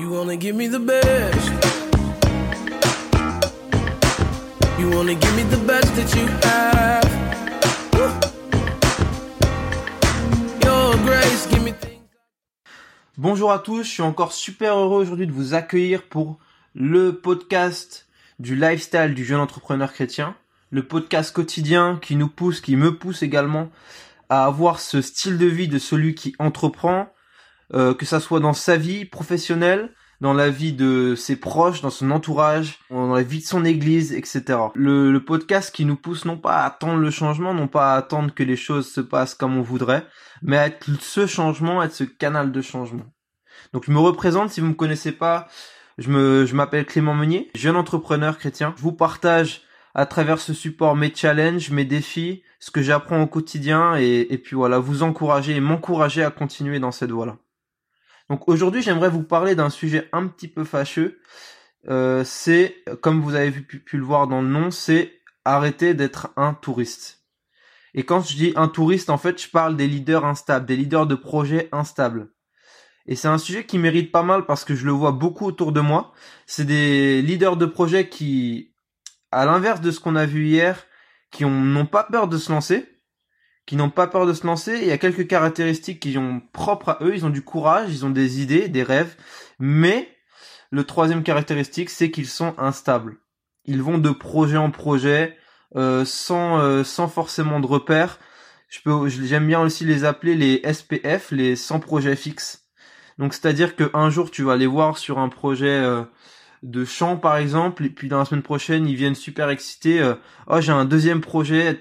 You wanna give me the best? You wanna give me the best that you have? Your grace, give me things. Bonjour à tous, je suis encore super heureux aujourd'hui de vous accueillir pour le podcast du lifestyle du jeune entrepreneur chrétien, le podcast quotidien qui nous pousse, qui me pousse également à avoir ce style de vie de celui qui entreprend, euh, que ça soit dans sa vie professionnelle, dans la vie de ses proches, dans son entourage, dans la vie de son église, etc. Le, le podcast qui nous pousse non pas à attendre le changement, non pas à attendre que les choses se passent comme on voudrait, mais à être ce changement, à être ce canal de changement. Donc je me représente, si vous me connaissez pas, je je m'appelle Clément Meunier, jeune entrepreneur chrétien. Je vous partage à travers ce support mes challenges, mes défis, ce que j'apprends au quotidien et, et puis voilà, vous encourager et m'encourager à continuer dans cette voie-là. Donc aujourd'hui, j'aimerais vous parler d'un sujet un petit peu fâcheux. Euh, c'est, comme vous avez pu, pu le voir dans le nom, c'est arrêter d'être un touriste. Et quand je dis un touriste, en fait, je parle des leaders instables, des leaders de projets instables. Et c'est un sujet qui mérite pas mal parce que je le vois beaucoup autour de moi. C'est des leaders de projets qui, à l'inverse de ce qu'on a vu hier, qui n'ont pas peur de se lancer, qui n'ont pas peur de se lancer. Il y a quelques caractéristiques qui ont propres à eux. Ils ont du courage, ils ont des idées, des rêves. Mais le troisième caractéristique, c'est qu'ils sont instables. Ils vont de projet en projet, euh, sans euh, sans forcément de repères. Je peux, j'aime bien aussi les appeler les SPF, les sans projets fixes. Donc c'est-à-dire que un jour tu vas les voir sur un projet euh, de chant par exemple et puis dans la semaine prochaine ils viennent super excités euh, oh j'ai un deuxième projet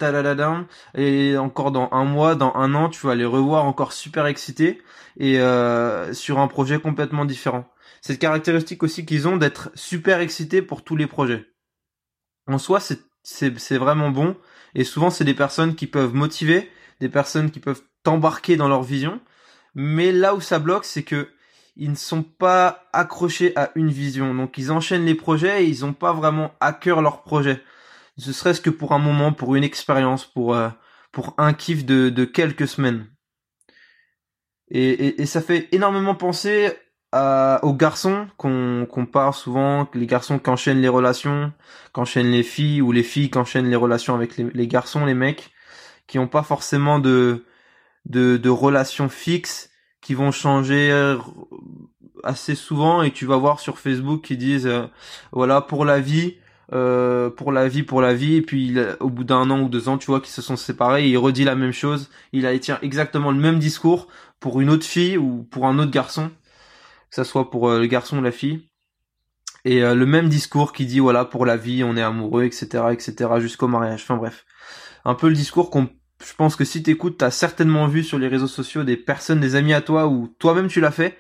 et encore dans un mois dans un an tu vas les revoir encore super excités et euh, sur un projet complètement différent. Cette caractéristique aussi qu'ils ont d'être super excités pour tous les projets. En soi c'est c'est c'est vraiment bon et souvent c'est des personnes qui peuvent motiver des personnes qui peuvent t'embarquer dans leur vision. Mais là où ça bloque c'est que ils ne sont pas accrochés à une vision. Donc ils enchaînent les projets et ils n'ont pas vraiment à cœur leur projet. Ce serait-ce que pour un moment, pour une expérience, pour euh, pour un kiff de, de quelques semaines. Et, et, et, ça fait énormément penser à, aux garçons qu'on parle souvent, les garçons qui enchaînent les relations, qui enchaînent les filles, ou les filles qui enchaînent les relations avec les, les garçons, les mecs, qui n'ont pas forcément de, de, de relations fixes qui vont changer euh, assez souvent et tu vas voir sur Facebook qui disent euh, voilà pour la vie euh, pour la vie pour la vie. Et puis au bout d'un an ou deux ans tu vois qu'ils se sont séparés et il redit la même chose. Il a tient exactement le même discours pour une autre fille ou pour un autre garçon. Que ça soit pour le garçon ou la fille. Et le même discours qui dit voilà pour la vie on est amoureux etc etc jusqu'au mariage. Enfin bref. Un peu le discours qu'on je pense que si t'écoutes, t'as certainement vu sur les réseaux sociaux des personnes, des amis à toi ou toi-même tu l'as fait,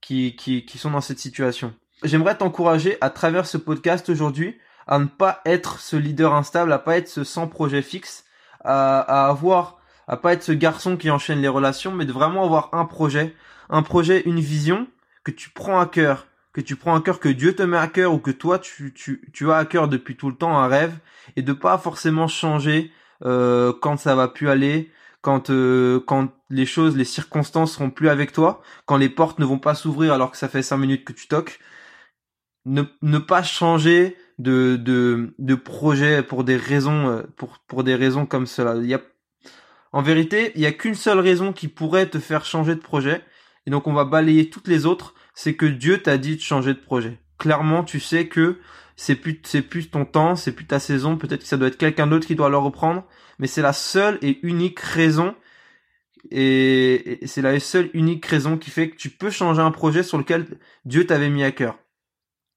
qui, qui, qui sont dans cette situation. J'aimerais t'encourager à travers ce podcast aujourd'hui à ne pas être ce leader instable, à pas être ce sans projet fixe, à, à avoir, à pas être ce garçon qui enchaîne les relations, mais de vraiment avoir un projet, un projet, une vision que tu prends à cœur, que tu prends à cœur, que Dieu te met à cœur ou que toi tu, tu, tu as à cœur depuis tout le temps un rêve et de pas forcément changer euh, quand ça va plus aller, quand euh, quand les choses, les circonstances seront plus avec toi, quand les portes ne vont pas s'ouvrir alors que ça fait cinq minutes que tu toques, ne, ne pas changer de, de, de projet pour des raisons euh, pour, pour des raisons comme cela. Il y a, en vérité, il y a qu'une seule raison qui pourrait te faire changer de projet, et donc on va balayer toutes les autres, c'est que Dieu t'a dit de changer de projet. Clairement, tu sais que c'est plus c'est plus ton temps, c'est plus ta saison, peut-être que ça doit être quelqu'un d'autre qui doit le reprendre, mais c'est la seule et unique raison. Et, c'est la seule unique raison qui fait que tu peux changer un projet sur lequel Dieu t'avait mis à cœur.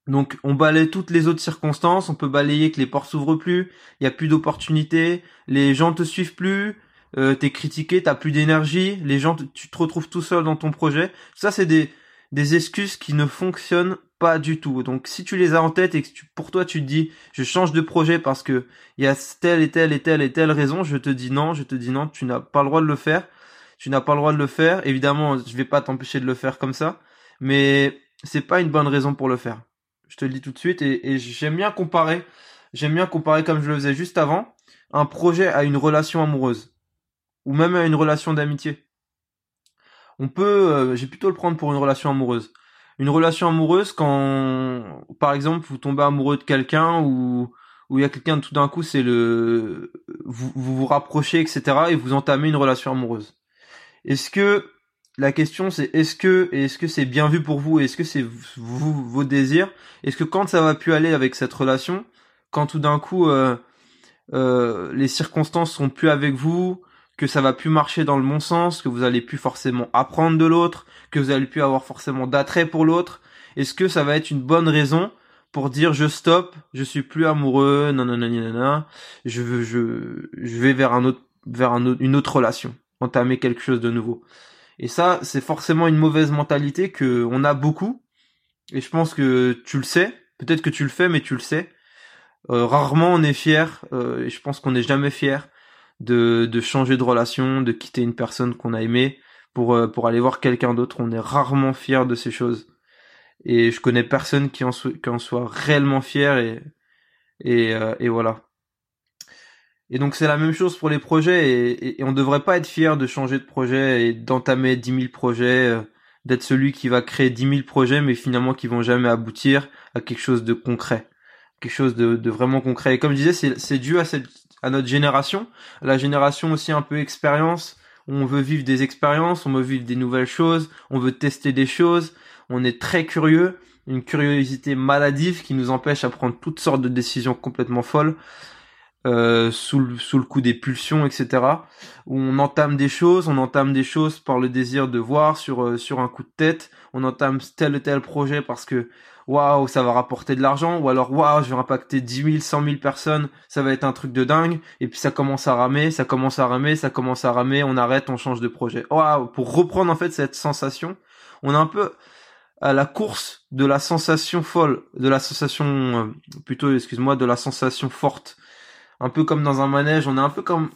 Donc on balaye toutes les autres circonstances, on peut balayer que les portes s'ouvrent plus, il y a plus d'opportunités, les gens te suivent plus, euh, t'es critiqué, t'as plus d'énergie, les gens tu te retrouves tout seul dans ton projet. Ça c'est des des excuses qui ne fonctionnent pas du tout. Donc si tu les as en tête et que pour toi tu te dis je change de projet parce que il y a telle et telle et telle et telle raison, je te dis non, je te dis non, tu n'as pas le droit de le faire. Tu n'as pas le droit de le faire. Évidemment, je vais pas t'empêcher de le faire comme ça, mais c'est pas une bonne raison pour le faire. Je te le dis tout de suite et, j'aime bien comparer, j'aime bien comparer comme je le faisais juste avant, un projet à une relation amoureuse ou même à une relation d'amitié on peut, euh, j'ai plutôt le prendre pour une relation amoureuse. Une relation amoureuse quand, par exemple, vous tombez amoureux de quelqu'un ou où il y a quelqu'un tout d'un coup, c'est le vous, vous rapprochez, etc. et vous entamez une relation amoureuse. Est-ce que la question c'est est-ce que est-ce que c'est bien vu pour vous Est-ce que c'est vos désirs Est-ce que quand ça va plus aller avec cette relation, quand tout d'un coup euh, euh, les circonstances sont plus avec vous, que ça va plus marcher dans le bon sens, que vous allez plus forcément apprendre de l'autre, que vous allez plus avoir forcément d'attrait pour l'autre, est-ce que ça va être une bonne raison pour dire je stoppe, je suis plus amoureux, non non, je veux je je vais vers un autre vers un autre, une autre relation, entamer quelque chose de nouveau. Et ça, c'est forcément une mauvaise mentalité que on a beaucoup. Et je pense que tu le sais. Peut-être que tu le fais, mais tu le sais. Euh, rarement on est fier. Euh, et je pense qu'on n'est jamais fier de de changer de relation, de quitter une personne qu'on a aimée pour euh, pour aller voir quelqu'un d'autre. On est rarement fier de ces choses et je connais personne qui en, soit, qui en soit réellement fier et et, euh, et voilà. Et donc c'est la même chose pour les projets et, et, on devrait pas être fier de changer de projet et d'entamer 10 000 projets, euh, d'être celui qui va créer 10 000 projets mais finalement qui vont jamais aboutir à quelque chose de concret, quelque chose de, de vraiment concret. Et comme je disais, c'est dû à cette à notre génération, la génération aussi un peu expérience. On veut vivre des expériences, on veut vivre des nouvelles choses, on veut tester des choses on est très curieux, une curiosité maladive qui nous empêche à prendre toutes sortes de décisions complètement folles. Euh, sous, le, sous le coup des pulsions, etc. Où on entame des choses, on entame des choses par le désir de voir sur euh, sur un coup de tête. On entame tel ou tel projet parce que waouh, ça va rapporter de l'argent, ou alors waouh, je vais impacter 10 000, 100 000 personnes, ça va être un truc de dingue. Et puis ça commence à ramer, ça commence à ramer, ça commence à ramer, on arrête, on change de projet. Waouh, pour reprendre en fait cette sensation, on a un peu à la course de la sensation folle, de la sensation euh, plutôt, excuse-moi, de la sensation forte. Un peu comme dans un manège, on est un peu comme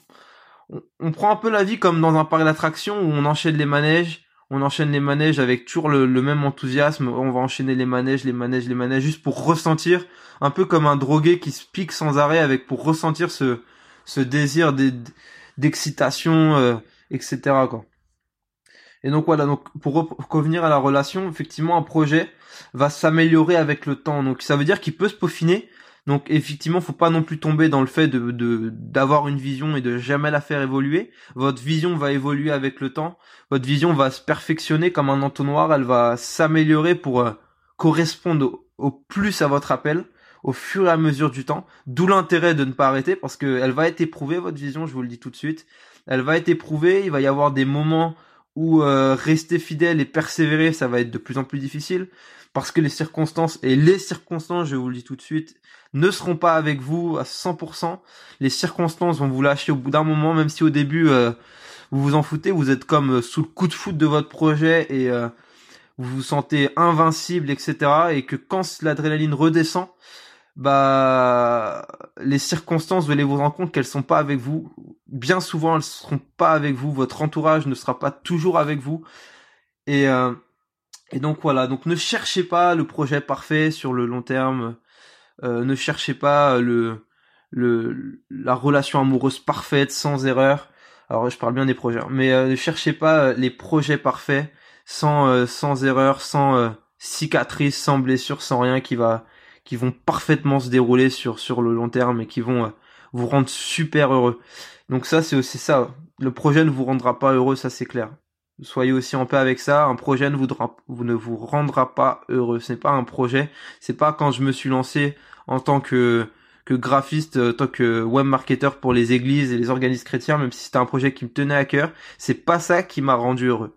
on, prend un peu la vie comme dans un parc d'attractions où on enchaîne les manèges, on enchaîne les manèges avec toujours le, même enthousiasme, on va enchaîner les manèges, les manèges, les manèges juste pour ressentir un peu comme un drogué qui se pique sans arrêt avec pour ressentir ce ce désir d'excitation euh, etc quoi. Et donc voilà, donc pour revenir à la relation, effectivement, un projet va s'améliorer avec le temps. Donc ça veut dire qu'il peut se peaufiner. Donc effectivement, faut pas non plus tomber dans le fait de d'avoir une vision et de jamais la faire évoluer. Votre vision va évoluer avec le temps. Votre vision va se perfectionner comme un entonnoir. Elle va s'améliorer pour euh, correspondre au, plus à votre appel au fur et à mesure du temps. D'où l'intérêt de ne pas arrêter parce qu'elle va être éprouvée votre vision. Je vous le dis tout de suite. Elle va être éprouvée. Il va y avoir des moments ou euh, rester fidèle et persévérer, ça va être de plus en plus difficile parce que les circonstances et les circonstances, je vous le dis tout de suite, ne seront pas avec vous à 100%. Les circonstances vont vous lâcher au bout d'un moment, même si au début euh, vous vous en foutez, vous êtes comme euh, sous le coup de foot de votre projet et vous vous sentez invincible, etc. Et que quand l'adrénaline redescend, bah les circonstances, vous allez vous rendre compte qu'elles sont pas avec vous. Bien souvent, elles seront pas avec vous. Votre entourage ne sera pas toujours avec vous. Et euh, et donc voilà. Donc ne cherchez pas le projet parfait sur le long terme. Euh, ne cherchez pas le le la relation amoureuse parfaite sans erreur. Alors je parle bien des projets, hein. mais euh, ne cherchez pas les projets parfaits sans sans erreur, sans cicatrice, sans blessure, sans rien qui va qui vont parfaitement se dérouler sur sur le long terme et qui vont euh, vous rendre super heureux. Donc ça c'est aussi ça. Le projet ne vous rendra pas heureux, ça c'est clair. Soyez aussi en paix avec ça. Un projet ne vous, ne vous rendra pas heureux. Ce n'est pas un projet. C'est pas quand je me suis lancé en tant que que graphiste, en tant que web marketer pour les églises et les organismes chrétiens, même si c'était un projet qui me tenait à cœur, c'est pas ça qui m'a rendu heureux.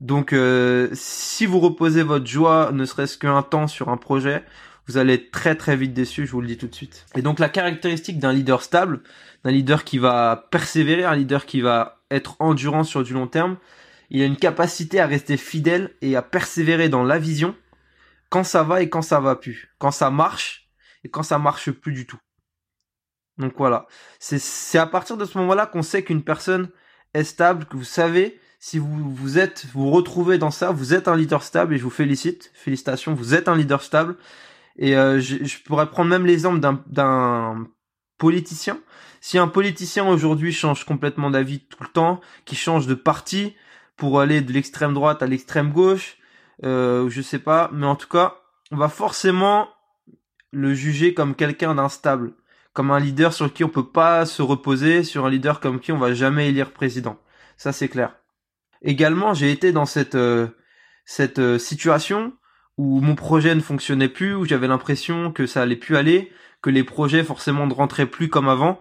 Donc, euh, si vous reposez votre joie, ne serait-ce qu'un temps sur un projet, vous allez très très vite déçu, je vous le dis tout de suite. Et donc la caractéristique d'un leader stable, d'un leader qui va persévérer, un leader qui va être endurant sur du long terme, il a une capacité à rester fidèle et à persévérer dans la vision quand ça va et quand ça va plus, quand ça marche et quand ça marche plus du tout. Donc voilà, c'est à partir de ce moment-là qu'on sait qu'une personne est stable, que vous savez si vous vous êtes vous retrouvez dans ça, vous êtes un leader stable et je vous félicite, félicitations, vous êtes un leader stable et euh, je, je, pourrais prendre même l'exemple d'un politicien. Si un politicien aujourd'hui change complètement d'avis tout le temps, qui change de parti pour aller de l'extrême droite à l'extrême gauche, euh, je sais pas, mais en tout cas, on va forcément le juger comme quelqu'un d'instable, comme un leader sur qui on peut pas se reposer, sur un leader comme qui on va jamais élire président. Ça c'est clair. Également, j'ai été dans cette euh, cette euh, situation où mon projet ne fonctionnait plus, où j'avais l'impression que ça allait plus aller, que les projets forcément ne rentraient plus comme avant,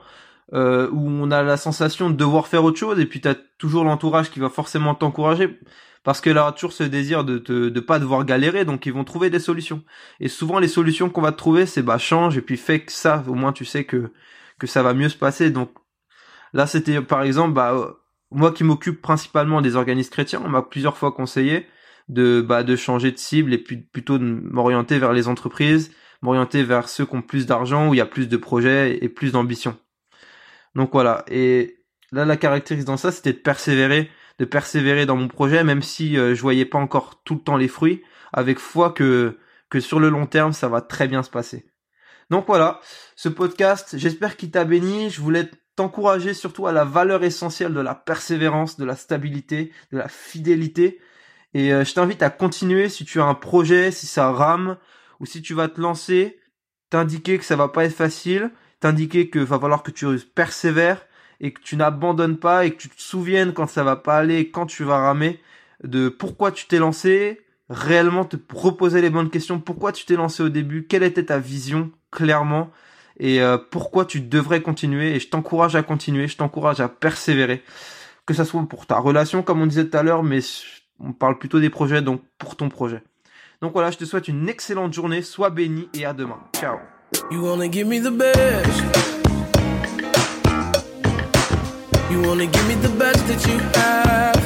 euh, où on a la sensation de devoir faire autre chose, et puis tu as toujours l'entourage qui va forcément t'encourager, parce que là, toujours ce désir de te, de pas devoir galérer, donc ils vont trouver des solutions. Et souvent, les solutions qu'on va te trouver, c'est bah change, et puis fais que ça, au moins tu sais que, que ça va mieux se passer. Donc là, c'était par exemple, bah, euh, moi qui m'occupe principalement des organismes chrétiens, on m'a plusieurs fois conseillé de bah de changer de cible et puis plutôt de m'orienter vers les entreprises, m'orienter vers ceux qui ont plus d'argent où il y a plus de projets et plus d'ambition. Donc voilà, et là la caractéristique dans ça, c'était de persévérer, de persévérer dans mon projet même si euh, je voyais pas encore tout le temps les fruits avec foi que que sur le long terme, ça va très bien se passer. Donc voilà, ce podcast, j'espère qu'il t'a béni, je voulais t'encourager surtout à la valeur essentielle de la persévérance, de la stabilité, de la fidélité et euh, je t'invite à continuer si tu as un projet, si ça rame, ou si tu vas te lancer, t'indiquer que ça va pas être facile, t'indiquer que va falloir que tu persévères et que tu n'abandonnes pas et que tu te souviennes quand ça va pas aller, quand tu vas ramer, de pourquoi tu t'es lancé, réellement te reposer les bonnes questions, pourquoi tu t'es lancé au début, quelle était ta vision clairement et euh, pourquoi tu devrais continuer et je t'encourage à continuer, je t'encourage à persévérer. Que ça soit pour ta relation comme on disait tout à l'heure mais on parle plutôt des projets, donc pour ton projet. Donc voilà, je te souhaite une excellente journée, sois béni et à demain. Ciao. You give me the best that you have?